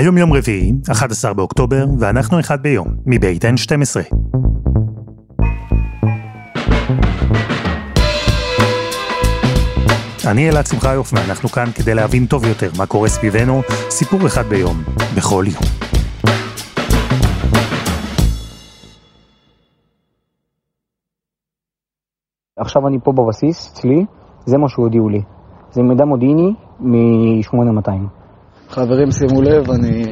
היום יום רביעי, 11 באוקטובר, ואנחנו אחד ביום, מבית N12. אני אלעד שמחיוף, ואנחנו כאן כדי להבין טוב יותר מה קורה סביבנו, סיפור אחד ביום, בכל יום. עכשיו אני פה בבסיס, אצלי, זה מה שהודיעו לי. זה מידע מודיעיני מ-8200. חברים, שימו לב, אני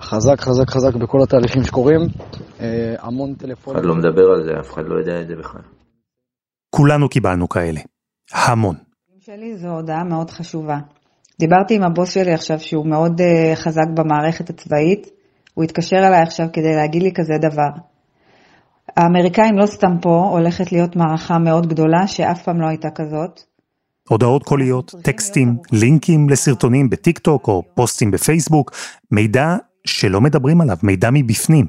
חזק, חזק, חזק בכל התהליכים שקורים. אה, המון טלפונים. אף אחד לא מדבר על זה, אף אחד לא יודע את זה בכלל. כולנו קיבלנו כאלה. המון. שלי זו הודעה מאוד חשובה. דיברתי עם הבוס שלי עכשיו שהוא מאוד uh, חזק במערכת הצבאית, הוא התקשר אליי עכשיו כדי להגיד לי כזה דבר. האמריקאים לא סתם פה, הולכת להיות מערכה מאוד גדולה שאף פעם לא הייתה כזאת. הודעות קוליות, טקסטים, לינקים לסרטונים בטיק טוק או פוסטים בפייסבוק, מידע שלא מדברים עליו, מידע מבפנים,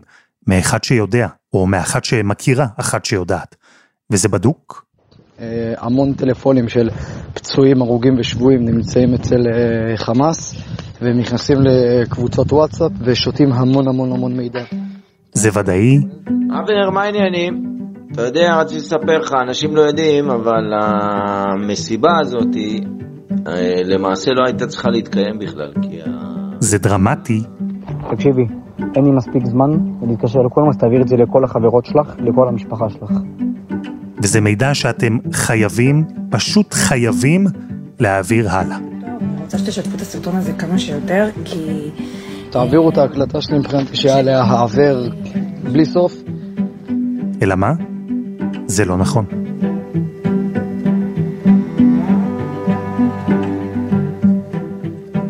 מאחד שיודע, או מאחת שמכירה אחת שיודעת. וזה בדוק? אה, המון טלפונים של פצועים, הרוגים ושבויים נמצאים אצל אה, חמאס, והם נכנסים לקבוצות וואטסאפ ושותים המון המון המון מידע. זה ודאי? אבנר, מה העניינים? אתה יודע, רציתי לספר לך, אנשים לא יודעים, אבל המסיבה הזאת אה, למעשה לא הייתה צריכה להתקיים בכלל, כי ה... זה דרמטי. תקשיבי, אין לי מספיק זמן להתקשר לכולם, אז תעביר את זה לכל החברות שלך, לכל המשפחה שלך. וזה מידע שאתם חייבים, פשוט חייבים, להעביר הלאה. אני רוצה שתשתפו את הסרטון הזה כמה שיותר, כי... תעבירו את ההקלטה שלי מבחינתי שהיה עליה העבר בלי סוף. אלא מה? זה לא נכון.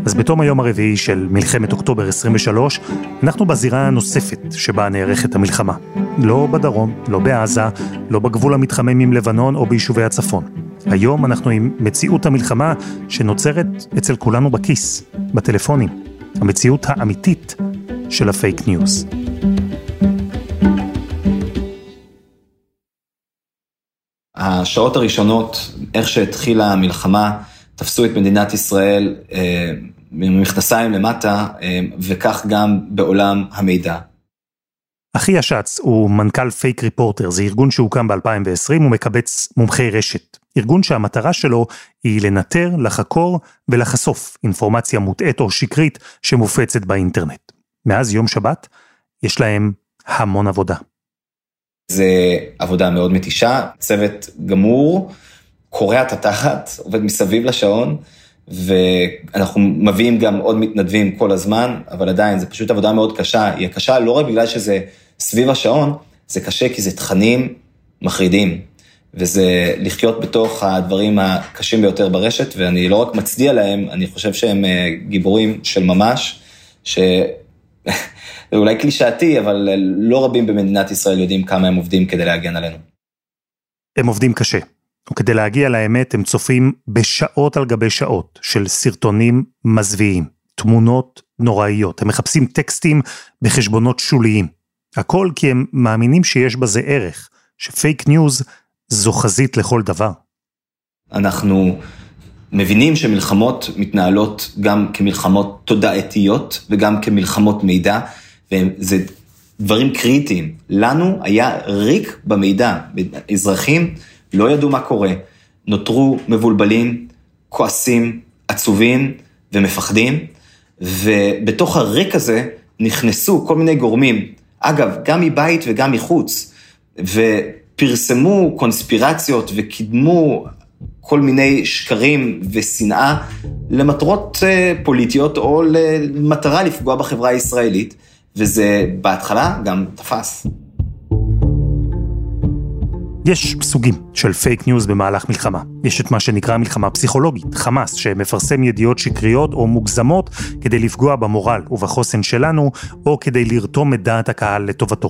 אז בתום היום הרביעי של מלחמת אוקטובר 23, אנחנו בזירה הנוספת שבה נערכת המלחמה. לא בדרום, לא בעזה, לא בגבול המתחמם עם לבנון או ביישובי הצפון. היום אנחנו עם מציאות המלחמה שנוצרת אצל כולנו בכיס, בטלפונים. המציאות האמיתית של הפייק ניוז. השעות הראשונות, איך שהתחילה המלחמה, תפסו את מדינת ישראל אה, ממכנסיים למטה, אה, וכך גם בעולם המידע. אחיה שץ הוא מנכ"ל Fake Reporter, זה ארגון שהוקם ב-2020 ומקבץ מומחי רשת. ארגון שהמטרה שלו היא לנטר, לחקור ולחשוף אינפורמציה מוטעית או שקרית שמופצת באינטרנט. מאז יום שבת יש להם המון עבודה. זה עבודה מאוד מתישה, צוות גמור, קורע את התחת, עובד מסביב לשעון, ואנחנו מביאים גם עוד מתנדבים כל הזמן, אבל עדיין זו פשוט עבודה מאוד קשה. היא קשה לא רק בגלל שזה סביב השעון, זה קשה כי זה תכנים מחרידים. וזה לחיות בתוך הדברים הקשים ביותר ברשת, ואני לא רק מצדיע להם, אני חושב שהם אה, גיבורים של ממש, ש... זה אולי קלישאתי, אבל לא רבים במדינת ישראל יודעים כמה הם עובדים כדי להגן עלינו. הם עובדים קשה, וכדי להגיע לאמת הם צופים בשעות על גבי שעות של סרטונים מזוויעים, תמונות נוראיות, הם מחפשים טקסטים בחשבונות שוליים. הכל כי הם מאמינים שיש בזה ערך, שפייק ניוז זו חזית לכל דבר. אנחנו מבינים שמלחמות מתנהלות גם כמלחמות תודעתיות וגם כמלחמות מידע, וזה דברים קריטיים. לנו היה ריק במידע, אזרחים לא ידעו מה קורה, נותרו מבולבלים, כועסים, עצובים ומפחדים, ובתוך הריק הזה נכנסו כל מיני גורמים, אגב, גם מבית וגם מחוץ, ופרסמו קונספירציות וקידמו כל מיני שקרים ושנאה למטרות אה, פוליטיות או למטרה לפגוע בחברה הישראלית. וזה בהתחלה גם תפס. יש סוגים של פייק ניוז במהלך מלחמה. יש את מה שנקרא מלחמה פסיכולוגית, חמאס, שמפרסם ידיעות שקריות או מוגזמות כדי לפגוע במורל ובחוסן שלנו, או כדי לרתום את דעת הקהל לטובתו.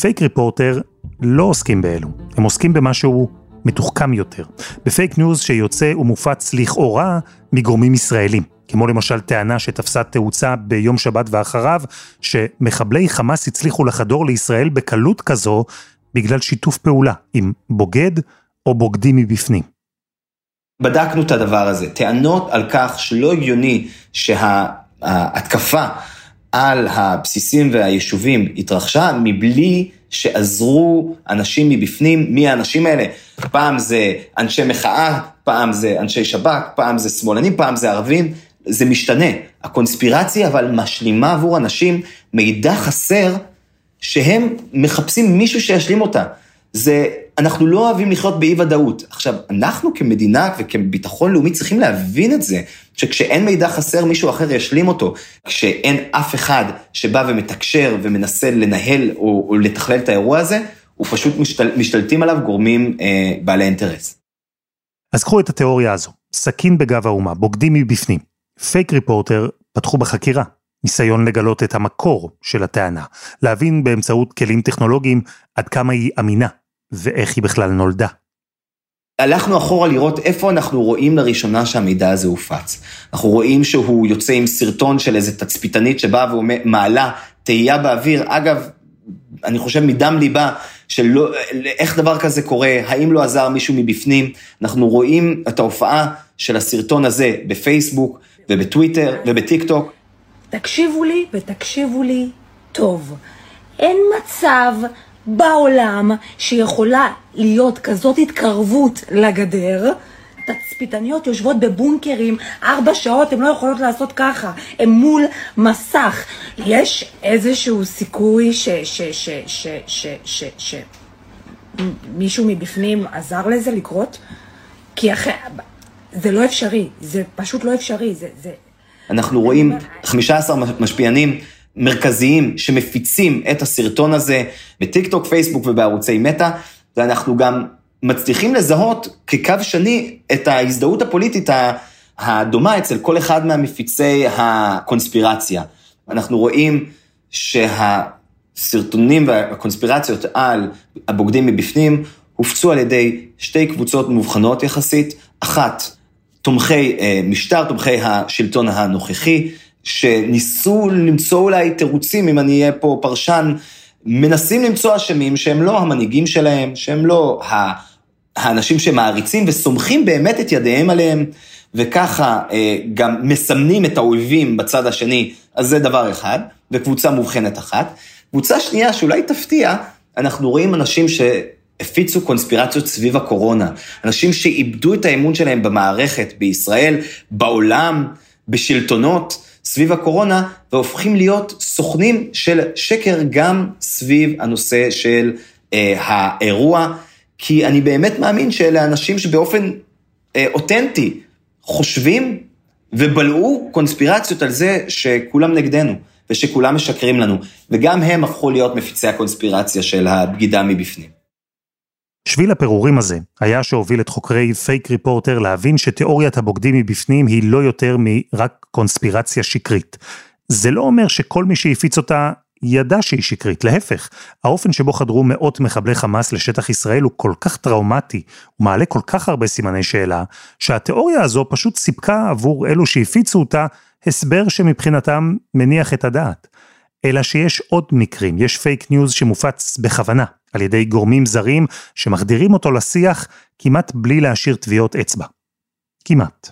פייק ריפורטר לא עוסקים באלו, הם עוסקים במשהו מתוחכם יותר, בפייק ניוז שיוצא ומופץ לכאורה מגורמים ישראלים. כמו למשל טענה שתפסה תאוצה ביום שבת ואחריו, שמחבלי חמאס הצליחו לחדור לישראל בקלות כזו בגלל שיתוף פעולה עם בוגד או בוגדים מבפנים. בדקנו את הדבר הזה, טענות על כך שלא הגיוני שה... ההתקפה על הבסיסים והיישובים התרחשה מבלי שעזרו אנשים מבפנים. מי האנשים האלה? פעם זה אנשי מחאה, פעם זה אנשי שב"כ, פעם זה שמאלנים, פעם זה ערבים. זה משתנה. הקונספירציה אבל משלימה עבור אנשים מידע חסר שהם מחפשים מישהו שישלים אותה. זה, אנחנו לא אוהבים לחיות באי ודאות. עכשיו, אנחנו כמדינה וכביטחון לאומי צריכים להבין את זה, שכשאין מידע חסר, מישהו אחר ישלים אותו. כשאין אף אחד שבא ומתקשר ומנסה לנהל או, או לתכלל את האירוע הזה, הוא פשוט משתל, משתלטים עליו גורמים אה, בעלי אינטרס. אז קחו את התיאוריה הזו, סכין בגב האומה, בוגדים מבפנים. פייק ריפורטר פתחו בחקירה. ניסיון לגלות את המקור של הטענה, להבין באמצעות כלים טכנולוגיים עד כמה היא אמינה ואיך היא בכלל נולדה. הלכנו אחורה לראות איפה אנחנו רואים לראשונה שהמידע הזה הופץ. אנחנו רואים שהוא יוצא עם סרטון של איזה תצפיתנית שבאה ומעלה תהייה באוויר. אגב, אני חושב מדם ליבה, של איך דבר כזה קורה, האם לא עזר מישהו מבפנים. אנחנו רואים את ההופעה של הסרטון הזה בפייסבוק ובטוויטר ובטיק טוק. תקשיבו לי ותקשיבו לי טוב. אין מצב בעולם שיכולה להיות כזאת התקרבות לגדר. תצפיתניות יושבות בבונקרים ארבע שעות, הן לא יכולות לעשות ככה, הן מול מסך. יש איזשהו סיכוי ש... ש... ש... ש... ש... ש... ש... מישהו מבפנים עזר לזה לקרות? כי אחרי... זה לא אפשרי, זה פשוט לא אפשרי, זה... זה... אנחנו רואים 15 משפיענים מרכזיים שמפיצים את הסרטון הזה בטיקטוק, פייסבוק ובערוצי מטא, ואנחנו גם מצליחים לזהות כקו שני את ההזדהות הפוליטית הדומה אצל כל אחד מהמפיצי הקונספירציה. אנחנו רואים שהסרטונים והקונספירציות על הבוגדים מבפנים הופצו על ידי שתי קבוצות מובחנות יחסית, אחת תומכי אה, משטר, תומכי השלטון הנוכחי, שניסו למצוא אולי תירוצים, אם אני אהיה פה פרשן, מנסים למצוא אשמים שהם לא המנהיגים שלהם, שהם לא האנשים שמעריצים וסומכים באמת את ידיהם עליהם, וככה אה, גם מסמנים את האויבים בצד השני, אז זה דבר אחד, וקבוצה מובחנת אחת. קבוצה שנייה שאולי תפתיע, אנחנו רואים אנשים ש... הפיצו קונספירציות סביב הקורונה. אנשים שאיבדו את האמון שלהם במערכת, בישראל, בעולם, בשלטונות, סביב הקורונה, והופכים להיות סוכנים של שקר גם סביב הנושא של אה, האירוע, כי אני באמת מאמין שאלה אנשים שבאופן אה, אותנטי חושבים ובלעו קונספירציות על זה שכולם נגדנו. ושכולם משקרים לנו, וגם הם הפכו להיות מפיצי הקונספירציה של הבגידה מבפנים. שביל הפירורים הזה היה שהוביל את חוקרי פייק ריפורטר להבין שתיאוריית הבוגדים מבפנים היא לא יותר מרק קונספירציה שקרית. זה לא אומר שכל מי שהפיץ אותה ידע שהיא שקרית, להפך, האופן שבו חדרו מאות מחבלי חמאס לשטח ישראל הוא כל כך טראומטי, הוא מעלה כל כך הרבה סימני שאלה, שהתיאוריה הזו פשוט סיפקה עבור אלו שהפיצו אותה הסבר שמבחינתם מניח את הדעת. אלא שיש עוד מקרים, יש פייק ניוז שמופץ בכוונה, על ידי גורמים זרים שמחדירים אותו לשיח כמעט בלי להשאיר טביעות אצבע. כמעט.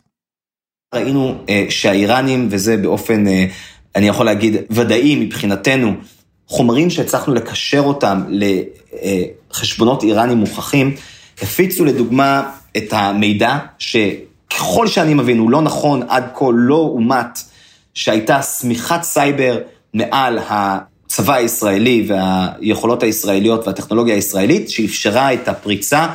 ראינו אה, שהאיראנים, וזה באופן, אה, אני יכול להגיד, ודאי מבחינתנו, חומרים שהצלחנו לקשר אותם לחשבונות איראנים מוכחים, הפיצו לדוגמה את המידע שככל שאני מבין הוא לא נכון עד כה, לא אומת שהייתה שמיכת סייבר מעל הצבא הישראלי והיכולות הישראליות והטכנולוגיה הישראלית, שאפשרה את הפריצה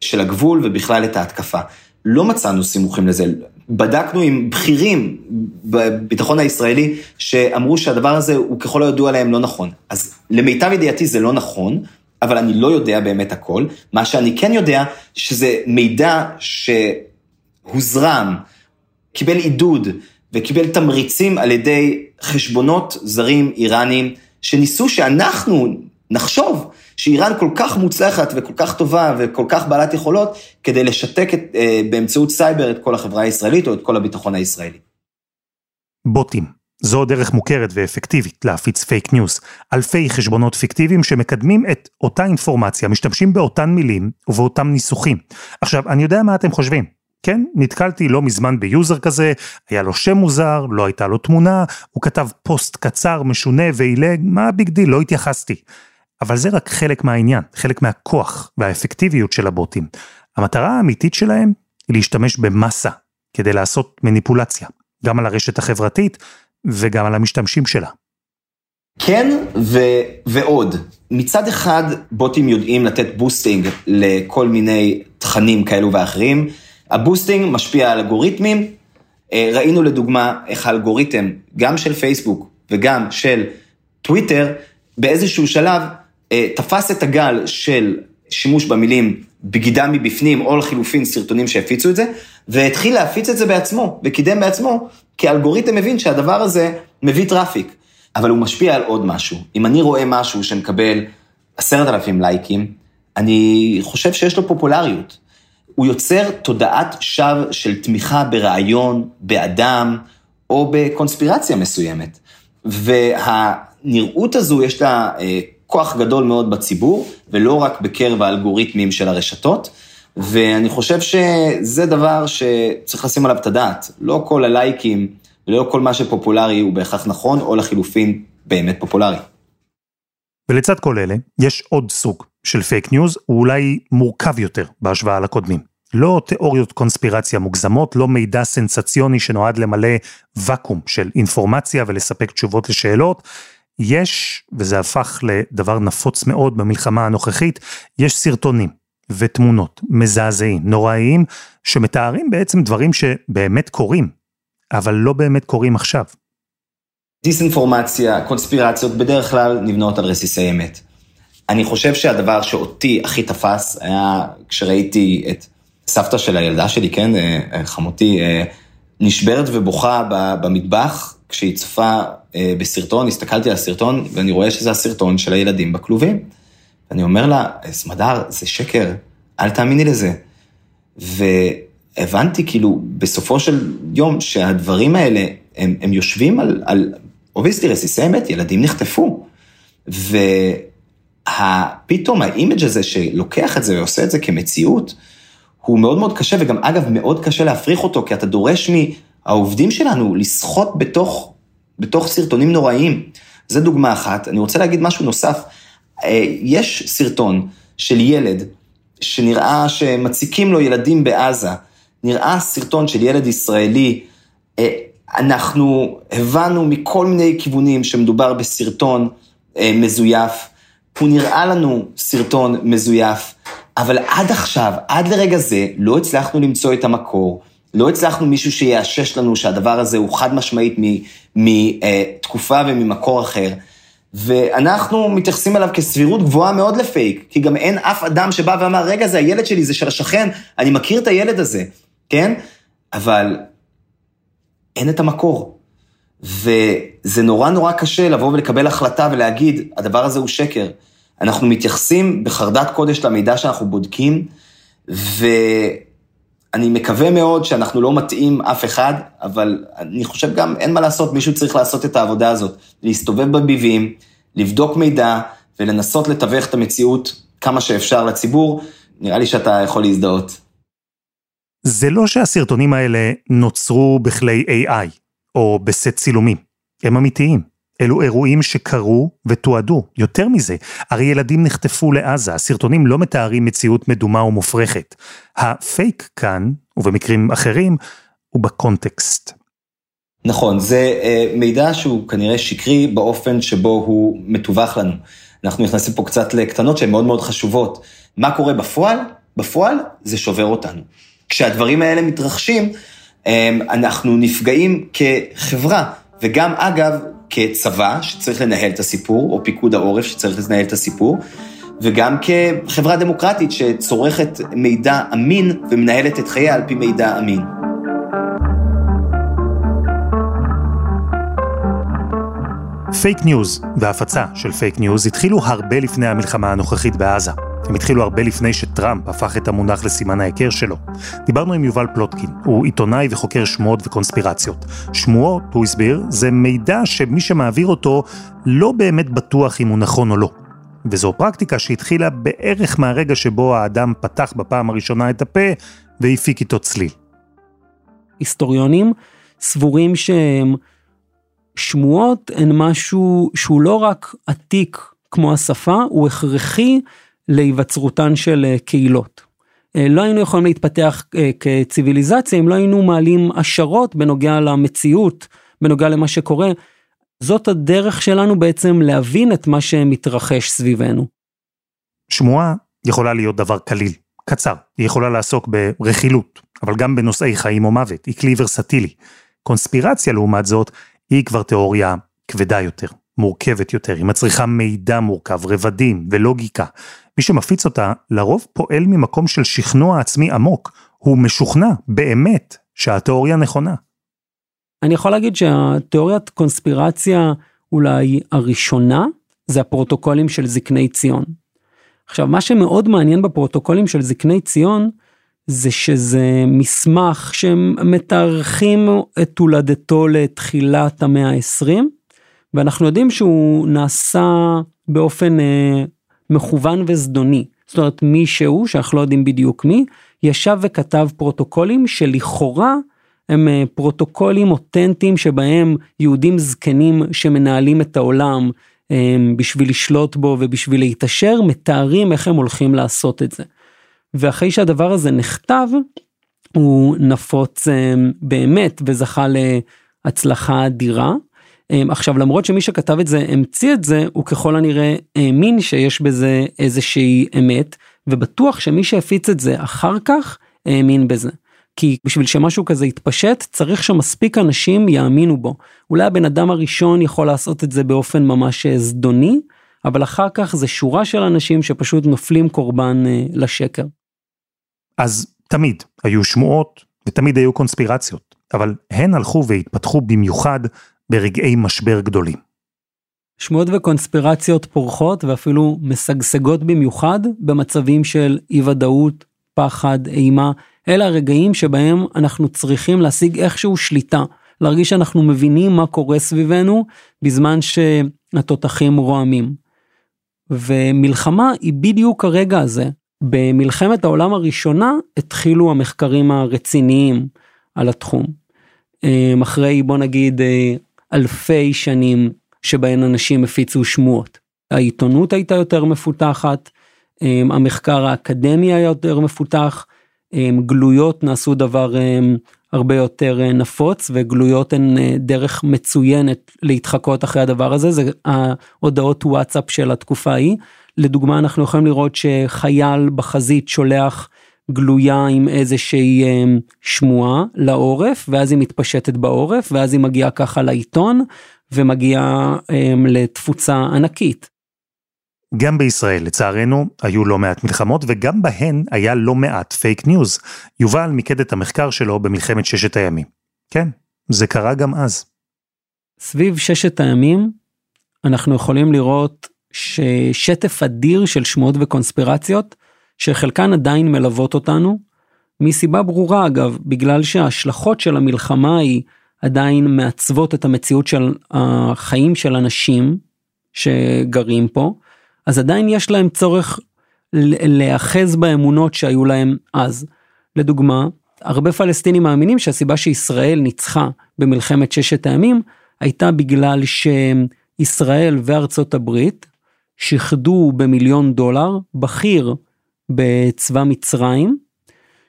של הגבול ובכלל את ההתקפה. לא מצאנו סימוכים לזה. בדקנו עם בכירים בביטחון הישראלי, שאמרו שהדבר הזה הוא ככל הידוע להם לא נכון. אז למיטב ידיעתי זה לא נכון, אבל אני לא יודע באמת הכל. מה שאני כן יודע, שזה מידע שהוזרם, קיבל עידוד וקיבל תמריצים על ידי חשבונות זרים איראנים, שניסו שאנחנו נחשוב שאיראן כל כך מוצלחת וכל כך טובה וכל כך בעלת יכולות, כדי לשתק את, אה, באמצעות סייבר את כל החברה הישראלית או את כל הביטחון הישראלי. בוטים. זו דרך מוכרת ואפקטיבית להפיץ פייק ניוז. אלפי חשבונות פיקטיביים שמקדמים את אותה אינפורמציה, משתמשים באותן מילים ובאותם ניסוחים. עכשיו, אני יודע מה אתם חושבים. כן, נתקלתי לא מזמן ביוזר כזה, היה לו שם מוזר, לא הייתה לו תמונה, הוא כתב פוסט קצר, משונה ועילג, מה big deal, לא התייחסתי. אבל זה רק חלק מהעניין, חלק מהכוח והאפקטיביות של הבוטים. המטרה האמיתית שלהם היא להשתמש במסה כדי לעשות מניפולציה, גם על הרשת החברתית וגם על המשתמשים שלה. כן, ו- ועוד. מצד אחד, בוטים יודעים לתת boosting לכל מיני תכנים כאלו ואחרים. ה boosting משפיע על אלגוריתמים. אה, ראינו לדוגמה איך האלגוריתם, גם של פייסבוק וגם של טוויטר, באיזשהו שלב אה, תפס את הגל של שימוש במילים בגידה מבפנים, או לחילופין סרטונים שהפיצו את זה, והתחיל להפיץ את זה בעצמו, וקידם בעצמו, כי האלגוריתם מבין שהדבר הזה מביא traffic. אבל הוא משפיע על עוד משהו. אם אני רואה משהו שמקבל עשרת אלפים לייקים, אני חושב שיש לו פופולריות. הוא יוצר תודעת שווא של תמיכה ברעיון, באדם, או בקונספירציה מסוימת. והנראות הזו יש לה אה, כוח גדול מאוד בציבור, ולא רק בקרב האלגוריתמים של הרשתות. ואני חושב שזה דבר שצריך לשים עליו את הדעת. לא כל הלייקים ולא כל מה שפופולרי הוא בהכרח נכון, או לחילופין באמת פופולרי. ולצד כל אלה, יש עוד סוג של פייק ניוז, הוא אולי מורכב יותר בהשוואה לקודמים. לא תיאוריות קונספירציה מוגזמות, לא מידע סנסציוני שנועד למלא ואקום של אינפורמציה ולספק תשובות לשאלות. יש, וזה הפך לדבר נפוץ מאוד במלחמה הנוכחית, יש סרטונים ותמונות מזעזעים, נוראיים, שמתארים בעצם דברים שבאמת קורים, אבל לא באמת קורים עכשיו. דיסאינפורמציה, קונספירציות, בדרך כלל נבנות על רסיסי אמת. אני חושב שהדבר שאותי הכי תפס היה כשראיתי את סבתא של הילדה שלי, כן, אה, אה, חמותי, אה, נשברת ובוכה במטבח כשהיא צופה בסרטון, הסתכלתי על הסרטון ואני רואה שזה הסרטון של הילדים בכלובים. אני אומר לה, סמדר, זה שקר, אל תאמיני לזה. והבנתי כאילו בסופו של יום שהדברים האלה, הם, הם יושבים על, על obviously רסיסי אמת, ילדים נחטפו. ופתאום ה image הזה שלוקח את זה ועושה את זה כמציאות, הוא מאוד מאוד קשה, וגם אגב, מאוד קשה להפריך אותו, כי אתה דורש מהעובדים שלנו לשחות בתוך, בתוך סרטונים נוראיים. זו דוגמה אחת. אני רוצה להגיד משהו נוסף. אה, יש סרטון של ילד שנראה שמציקים לו ילדים בעזה. נראה סרטון של ילד ישראלי, אה, אנחנו הבנו מכל מיני כיוונים שמדובר בסרטון אה, מזויף, הוא נראה לנו סרטון מזויף, אבל עד עכשיו, עד לרגע זה, לא הצלחנו למצוא את המקור, לא הצלחנו מישהו שיאשש לנו שהדבר הזה הוא חד משמעית מתקופה וממקור אחר. ואנחנו מתייחסים אליו כסבירות גבוהה מאוד לפייק, כי גם אין אף אדם שבא ואמר, רגע, זה הילד שלי, זה של השכן, אני מכיר את הילד הזה, כן? אבל אין את המקור. וזה נורא נורא קשה לבוא ולקבל החלטה ולהגיד, הדבר הזה הוא שקר. אנחנו מתייחסים בחרדת קודש למידע שאנחנו בודקים, ואני מקווה מאוד שאנחנו לא מטעים אף אחד, אבל אני חושב גם, אין מה לעשות, מישהו צריך לעשות את העבודה הזאת. להסתובב בביבים, לבדוק מידע ולנסות לתווך את המציאות כמה שאפשר לציבור. נראה לי שאתה יכול להזדהות. זה לא שהסרטונים האלה נוצרו בכלי AI או בסט צילומים, הם אמיתיים. אלו אירועים שקרו ותועדו. יותר מזה, הרי ילדים נחטפו לעזה, הסרטונים לא מתארים מציאות מדומה ומופרכת. הפייק כאן, ובמקרים אחרים, הוא בקונטקסט. נכון, זה uh, מידע שהוא כנראה שקרי באופן שבו הוא מתווך לנו. אנחנו נכנסים פה קצת לקטנות שהן מאוד מאוד חשובות. מה קורה בפועל? בפועל זה שובר אותנו. כשהדברים האלה מתרחשים, אמ, אנחנו נפגעים כחברה, וגם אגב, כצבא שצריך לנהל את הסיפור, או פיקוד העורף שצריך לנהל את הסיפור, וגם כחברה דמוקרטית שצורכת מידע אמין ומנהלת את חייה על פי מידע אמין. פייק ניוז והפצה של פייק ניוז התחילו הרבה לפני המלחמה הנוכחית בעזה. הם התחילו הרבה לפני שטראמפ הפך את המונח לסימן ההיכר שלו. דיברנו עם יובל פלוטקין, הוא עיתונאי וחוקר שמועות וקונספירציות. שמועות, הוא הסביר, זה מידע שמי שמעביר אותו לא באמת בטוח אם הוא נכון או לא. וזו פרקטיקה שהתחילה בערך מהרגע שבו האדם פתח בפעם הראשונה את הפה והפיק איתו צליל. היסטוריונים סבורים שהם שמועות הן משהו שהוא לא רק עתיק כמו השפה, הוא הכרחי להיווצרותן של אה, קהילות. אה, לא היינו יכולים להתפתח אה, כציוויליזציה אם לא היינו מעלים השערות בנוגע למציאות, בנוגע למה שקורה. זאת הדרך שלנו בעצם להבין את מה שמתרחש סביבנו. שמועה יכולה להיות דבר קליל, קצר, היא יכולה לעסוק ברכילות, אבל גם בנושאי חיים או מוות, היא כלי ורסטילי. קונספירציה לעומת זאת, היא כבר תיאוריה כבדה יותר, מורכבת יותר, היא מצריכה מידע מורכב, רבדים ולוגיקה. מי שמפיץ אותה לרוב פועל ממקום של שכנוע עצמי עמוק, הוא משוכנע באמת שהתיאוריה נכונה. אני יכול להגיד שהתיאוריית קונספירציה אולי הראשונה זה הפרוטוקולים של זקני ציון. עכשיו מה שמאוד מעניין בפרוטוקולים של זקני ציון זה שזה מסמך שמתארחים את הולדתו לתחילת המאה ה-20 ואנחנו יודעים שהוא נעשה באופן אה, מכוון וזדוני. זאת אומרת מישהו שאנחנו לא יודעים בדיוק מי ישב וכתב פרוטוקולים שלכאורה הם אה, פרוטוקולים אותנטיים שבהם יהודים זקנים שמנהלים את העולם אה, בשביל לשלוט בו ובשביל להתעשר מתארים איך הם הולכים לעשות את זה. ואחרי שהדבר הזה נכתב הוא נפוץ אה, באמת וזכה להצלחה אדירה. עכשיו למרות שמי שכתב את זה המציא את זה הוא ככל הנראה האמין שיש בזה איזושהי אמת ובטוח שמי שהפיץ את זה אחר כך האמין בזה. כי בשביל שמשהו כזה יתפשט צריך שמספיק אנשים יאמינו בו. אולי הבן אדם הראשון יכול לעשות את זה באופן ממש אה, זדוני, אבל אחר כך זה שורה של אנשים שפשוט נופלים קורבן אה, לשקר. אז תמיד היו שמועות ותמיד היו קונספירציות, אבל הן הלכו והתפתחו במיוחד ברגעי משבר גדולים. שמועות וקונספירציות פורחות ואפילו משגשגות במיוחד במצבים של אי ודאות, פחד, אימה, אלה הרגעים שבהם אנחנו צריכים להשיג איכשהו שליטה, להרגיש שאנחנו מבינים מה קורה סביבנו בזמן שהתותחים רועמים. ומלחמה היא בדיוק הרגע הזה. במלחמת העולם הראשונה התחילו המחקרים הרציניים על התחום. אמ, אחרי בוא נגיד אה, אלפי שנים שבהן אנשים הפיצו שמועות. העיתונות הייתה יותר מפותחת, אמ, המחקר האקדמי היה יותר מפותח, גלויות נעשו דבר הרבה יותר אה, נפוץ וגלויות הן אה, דרך מצוינת להתחקות אחרי הדבר הזה זה ההודעות וואטסאפ של התקופה ההיא. לדוגמה אנחנו יכולים לראות שחייל בחזית שולח גלויה עם איזושהי שמועה לעורף ואז היא מתפשטת בעורף ואז היא מגיעה ככה לעיתון ומגיעה לתפוצה ענקית. גם בישראל, לצערנו, היו לא מעט מלחמות, וגם בהן היה לא מעט פייק ניוז. יובל מיקד את המחקר שלו במלחמת ששת הימים. כן, זה קרה גם אז. סביב ששת הימים, אנחנו יכולים לראות ששטף אדיר של שמועות וקונספירציות, שחלקן עדיין מלוות אותנו, מסיבה ברורה אגב, בגלל שההשלכות של המלחמה היא עדיין מעצבות את המציאות של החיים של אנשים שגרים פה, אז עדיין יש להם צורך להיאחז באמונות שהיו להם אז. לדוגמה, הרבה פלסטינים מאמינים שהסיבה שישראל ניצחה במלחמת ששת הימים הייתה בגלל שישראל וארצות הברית שיחדו במיליון דולר בכיר בצבא מצרים,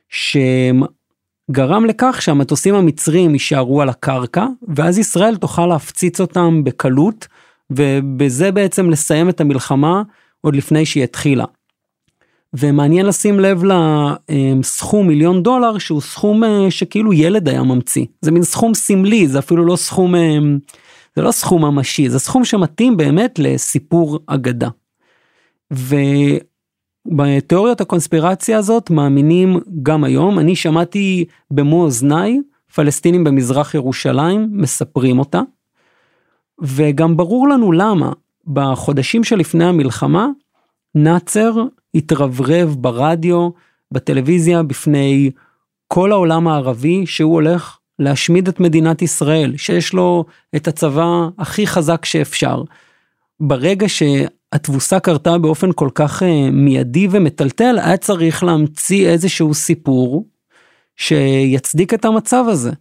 שגרם לכך שהמטוסים המצרים יישארו על הקרקע, ואז ישראל תוכל להפציץ אותם בקלות ובזה בעצם לסיים את המלחמה עוד לפני שהיא התחילה. ומעניין לשים לב לסכום מיליון דולר שהוא סכום אה, שכאילו ילד היה ממציא זה מין סכום סמלי זה אפילו לא סכום אה, זה לא סכום ממשי זה סכום שמתאים באמת לסיפור אגדה. ובתיאוריית הקונספירציה הזאת מאמינים גם היום אני שמעתי במו אוזניי פלסטינים במזרח ירושלים מספרים אותה. וגם ברור לנו למה בחודשים שלפני המלחמה נאצר התרברב ברדיו, בטלוויזיה, בפני כל העולם הערבי שהוא הולך להשמיד את מדינת ישראל, שיש לו את הצבא הכי חזק שאפשר. ברגע שהתבוסה קרתה באופן כל כך uh, מיידי ומטלטל, היה צריך להמציא איזשהו סיפור שיצדיק את המצב הזה.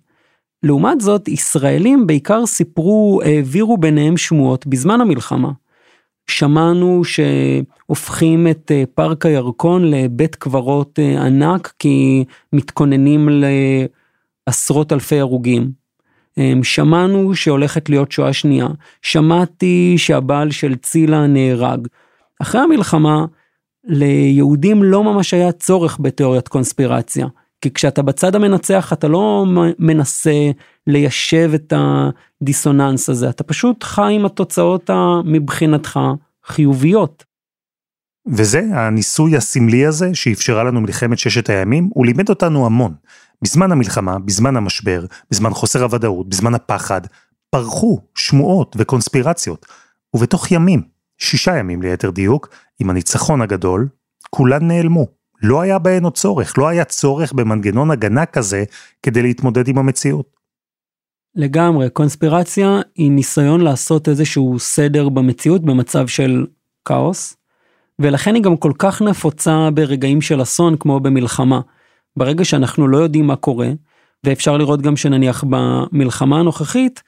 לעומת זאת, ישראלים בעיקר סיפרו, העבירו ביניהם שמועות בזמן המלחמה. שמענו שהופכים את אה, פארק הירקון לבית קברות אה, ענק כי מתכוננים לעשרות אלפי הרוגים. אמ, שמענו שהולכת להיות שואה שנייה, שמעתי שהבעל של צילה נהרג. אחרי המלחמה, ליהודים לא ממש היה צורך בתיאוריית קונספירציה. כי כשאתה בצד המנצח אתה לא מנסה ליישב את הדיסוננס הזה, אתה פשוט חי עם התוצאות מבחינתך חיוביות. וזה הניסוי הסמלי הזה שאפשרה לנו מלחמת ששת הימים, הוא לימד אותנו המון. בזמן המלחמה, בזמן המשבר, בזמן חוסר הוודאות, בזמן הפחד, פרחו שמועות וקונספירציות, ובתוך ימים, שישה ימים ליתר דיוק, עם הניצחון הגדול, כולן נעלמו. לא היה בהן עוד צורך, לא היה צורך במנגנון הגנה כזה כדי להתמודד עם המציאות. לגמרי, קונספירציה היא ניסיון לעשות איזשהו סדר במציאות במצב של כאוס, ולכן היא גם כל כך נפוצה ברגעים של אסון כמו במלחמה. ברגע שאנחנו לא יודעים מה קורה, ואפשר לראות גם שנניח במלחמה הנוכחית,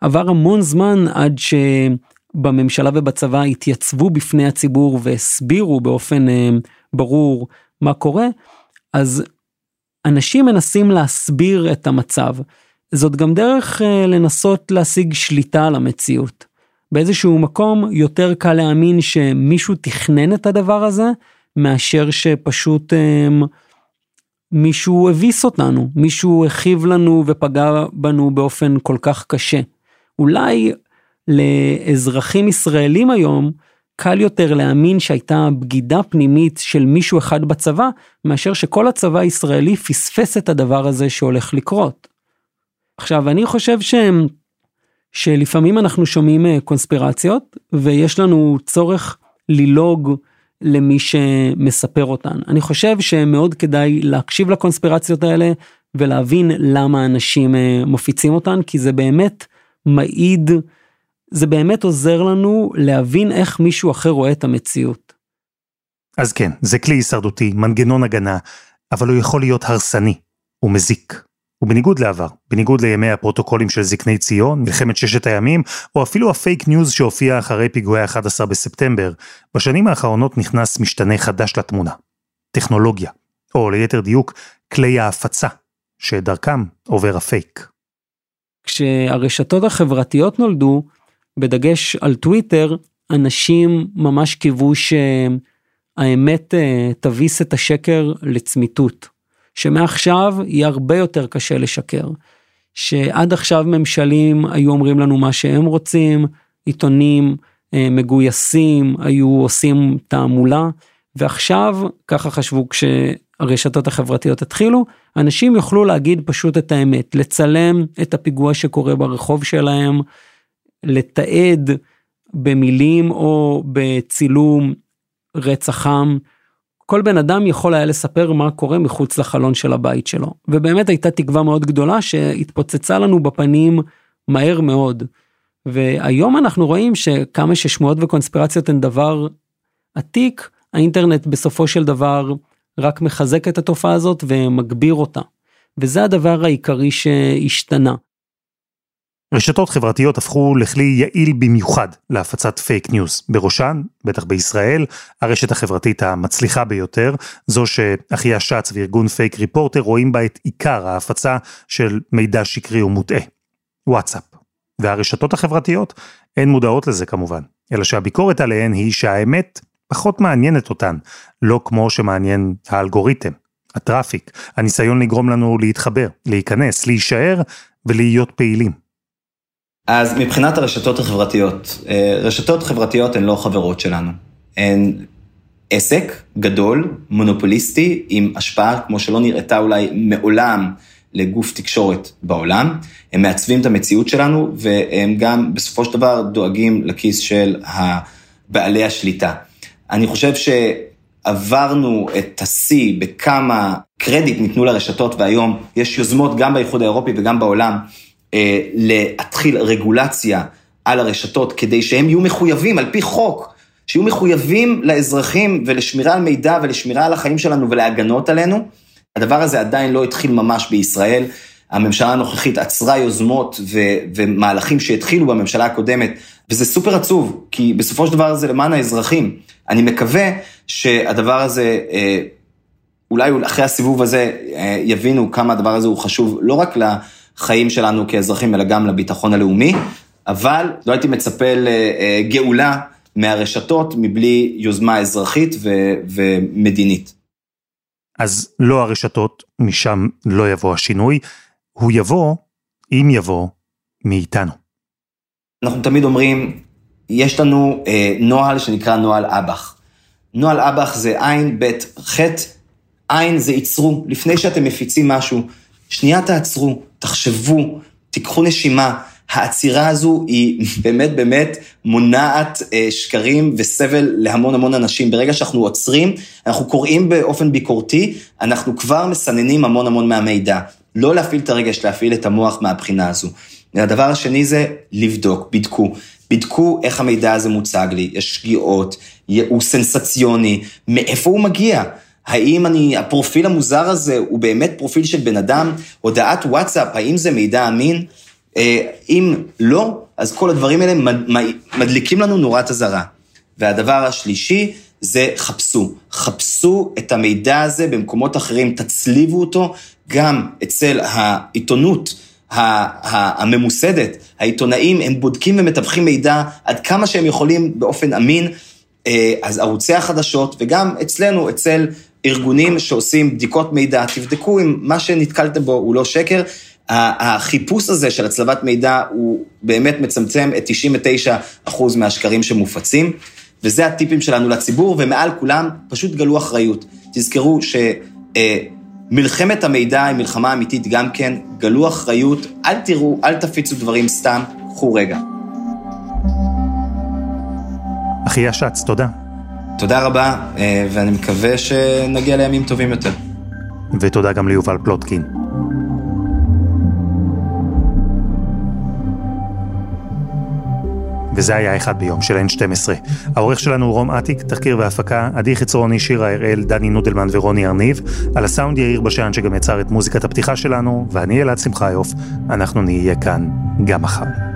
עבר המון זמן עד שבממשלה ובצבא התייצבו בפני הציבור והסבירו באופן אה, ברור מה קורה, אז אנשים מנסים להסביר את המצב. זאת גם דרך אה, לנסות להשיג שליטה על המציאות. באיזשהו מקום יותר קל להאמין שמישהו תכנן את הדבר הזה, מאשר שפשוט אה, מישהו הביס אותנו, מישהו הכאיב לנו ופגע בנו באופן כל כך קשה. אולי לאזרחים ישראלים היום, קל יותר להאמין שהייתה בגידה פנימית של מישהו אחד בצבא, מאשר שכל הצבא הישראלי פספס את הדבר הזה שהולך לקרות. עכשיו, אני חושב שהם, שלפעמים אנחנו שומעים אה, קונספירציות, ויש לנו צורך ללוג למי שמספר אותן. אני חושב שמאוד כדאי להקשיב לקונספירציות האלה, ולהבין למה אנשים אה, מפיצים אותן, כי זה באמת מעיד זה באמת עוזר לנו להבין איך מישהו אחר רואה את המציאות. אז כן, זה כלי הישרדותי, מנגנון הגנה, אבל הוא יכול להיות הרסני, הוא מזיק. ובניגוד לעבר, בניגוד לימי הפרוטוקולים של זקני ציון, מלחמת ששת הימים, או אפילו הפייק ניוז שהופיע אחרי פיגועי 11 בספטמבר, בשנים האחרונות נכנס משתנה חדש לתמונה. טכנולוגיה, או ליתר דיוק, כלי ההפצה, שדרכם עובר הפייק. כשהרשתות החברתיות נולדו, בדגש על טוויטר, אנשים ממש קיוו שהאמת אה, תביס את השקר לצמיתות. שמעכשיו יהיה הרבה יותר קשה לשקר. שעד עכשיו ממשלים היו אומרים לנו מה שהם רוצים, עיתונים אה, מגויסים היו עושים תעמולה, ועכשיו, ככה חשבו כשהרשתות החברתיות התחילו, אנשים יוכלו להגיד פשוט את האמת, לצלם את הפיגוע שקורה ברחוב שלהם, לתעד במילים או בצילום רצח עם. כל בן אדם יכול היה לספר מה קורה מחוץ לחלון של הבית שלו. ובאמת הייתה תקווה מאוד גדולה שהתפוצצה לנו בפנים מהר מאוד. והיום אנחנו רואים שכמה ששמועות וקונספירציות הן דבר עתיק, האינטרנט בסופו של דבר רק מחזק את התופעה הזאת ומגביר אותה. וזה הדבר העיקרי שהשתנה. רשתות חברתיות הפכו לכלי יעיל במיוחד להפצת פייק ניוז. בראשן, בטח בישראל, הרשת החברתית המצליחה ביותר, זו שאחיה שץ וארגון פייק ריפורטר רואים בה את עיקר ההפצה של מידע שקרי ומוטעה. וואטסאפ. והרשתות החברתיות הן מודעות לזה כמובן, אלא שהביקורת עליהן היא שהאמת פחות מעניינת אותן, לא כמו שמעניין האלגוריתם, הטראפיק, הניסיון לגרום לנו להתחבר, להיכנס, להישאר ולהיות פעילים. אז מבחינת הרשתות החברתיות, אה, רשתות חברתיות הן לא חברות שלנו. הן עסק גדול, מונופוליסטי, עם השפעה כמו שלא נראתה אולי מעולם לגוף תקשורת בעולם. הם מעצבים את המציאות שלנו, והם גם בסופו של דבר דואגים לכיס של בעלי השליטה. אני חושב שעברנו את השיא בכמה קרדיט ניתנו לרשתות, והיום יש יוזמות גם באיחוד האירופי וגם בעולם. אה, להתחיל רגולציה על הרשתות כדי שהם יהיו מחויבים על פי חוק, שיהיו מחויבים לאזרחים ולשמירה על מידע ולשמירה על החיים שלנו ולהגנות עלינו. הדבר הזה עדיין לא התחיל ממש בישראל. הממשלה הנוכחית עצרה יוזמות ו- ומהלכים שהתחילו בממשלה הקודמת, וזה סופר עצוב, כי בסופו של דבר זה למען האזרחים. אני מקווה שהדבר הזה, אה, אולי אחרי הסיבוב הזה אה, יבינו כמה הדבר הזה הוא חשוב, לא רק לחיים שלנו כאזרחים, אלא גם לביטחון הלאומי, אבל לא הייתי מצפה לגאולה מהרשתות מבלי יוזמה אזרחית ו- ומדינית. אז לא הרשתות, משם לא יבוא השינוי. הוא יבוא, אם יבוא, מאיתנו. אנחנו תמיד אומרים, יש לנו אה, נוהל שנקרא נוהל אב"ח. נוהל אב"ח זה עין, ב', ח', עין זה ייצרו, לפני שאתם מפיצים משהו, שנייה תעצרו, תחשבו, תיקחו נשימה. העצירה הזו היא באמת באמת מונעת אה, שקרים וסבל להמון המון אנשים. ברגע שאנחנו עוצרים, אנחנו קוראים באופן ביקורתי, אנחנו כבר מסננים המון המון מהמידע. לא להפעיל את הרגש, להפעיל את המוח מהבחינה הזו. והדבר השני זה לבדוק, בדקו. בדקו איך המידע הזה מוצג לי, יש שגיאות, הוא סנסציוני, מאיפה הוא מגיע? האם אני, הפרופיל המוזר הזה הוא באמת פרופיל של בן אדם? הודעת וואטסאפ, האם זה מידע אמין? אה, אם לא, אז כל הדברים האלה מדליקים לנו נורת אזהרה. והדבר השלישי זה חפשו. חפשו את המידע הזה במקומות אחרים, תצליבו אותו גם אצל העיתונות הממוסדת. העיתונאים, הם בודקים ומטווחים מידע עד כמה שהם יכולים באופן אמין. אה, אז ערוצי החדשות, וגם אצלנו, אצל ארגונים שעושים בדיקות מידע, תבדקו אם מה שנתקלתם בו הוא לא שקר. החיפוש הזה של הצלבת מידע הוא באמת מצמצם את 99% מהשקרים שמופצים. וזה הטיפים שלנו לציבור, ומעל כולם, פשוט גלו אחריות. תזכרו שמלחמת המידע היא מלחמה אמיתית גם כן, גלו אחריות, אל תראו, אל תפיצו דברים סתם, קחו רגע. אחיה שץ, תודה. תודה רבה, אה, ואני מקווה שנגיע לימים טובים יותר. ותודה גם ליובל פלוטקין. וזה היה אחד ביום של N12. העורך שלנו הוא רום אטיק, תחקיר והפקה, עדי חצרוני, שירה הראל, דני נודלמן ורוני ארניב. על הסאונד יאיר בשן שגם יצר את מוזיקת הפתיחה שלנו, ואני אלעד שמחיוף. אנחנו נהיה כאן גם מחר.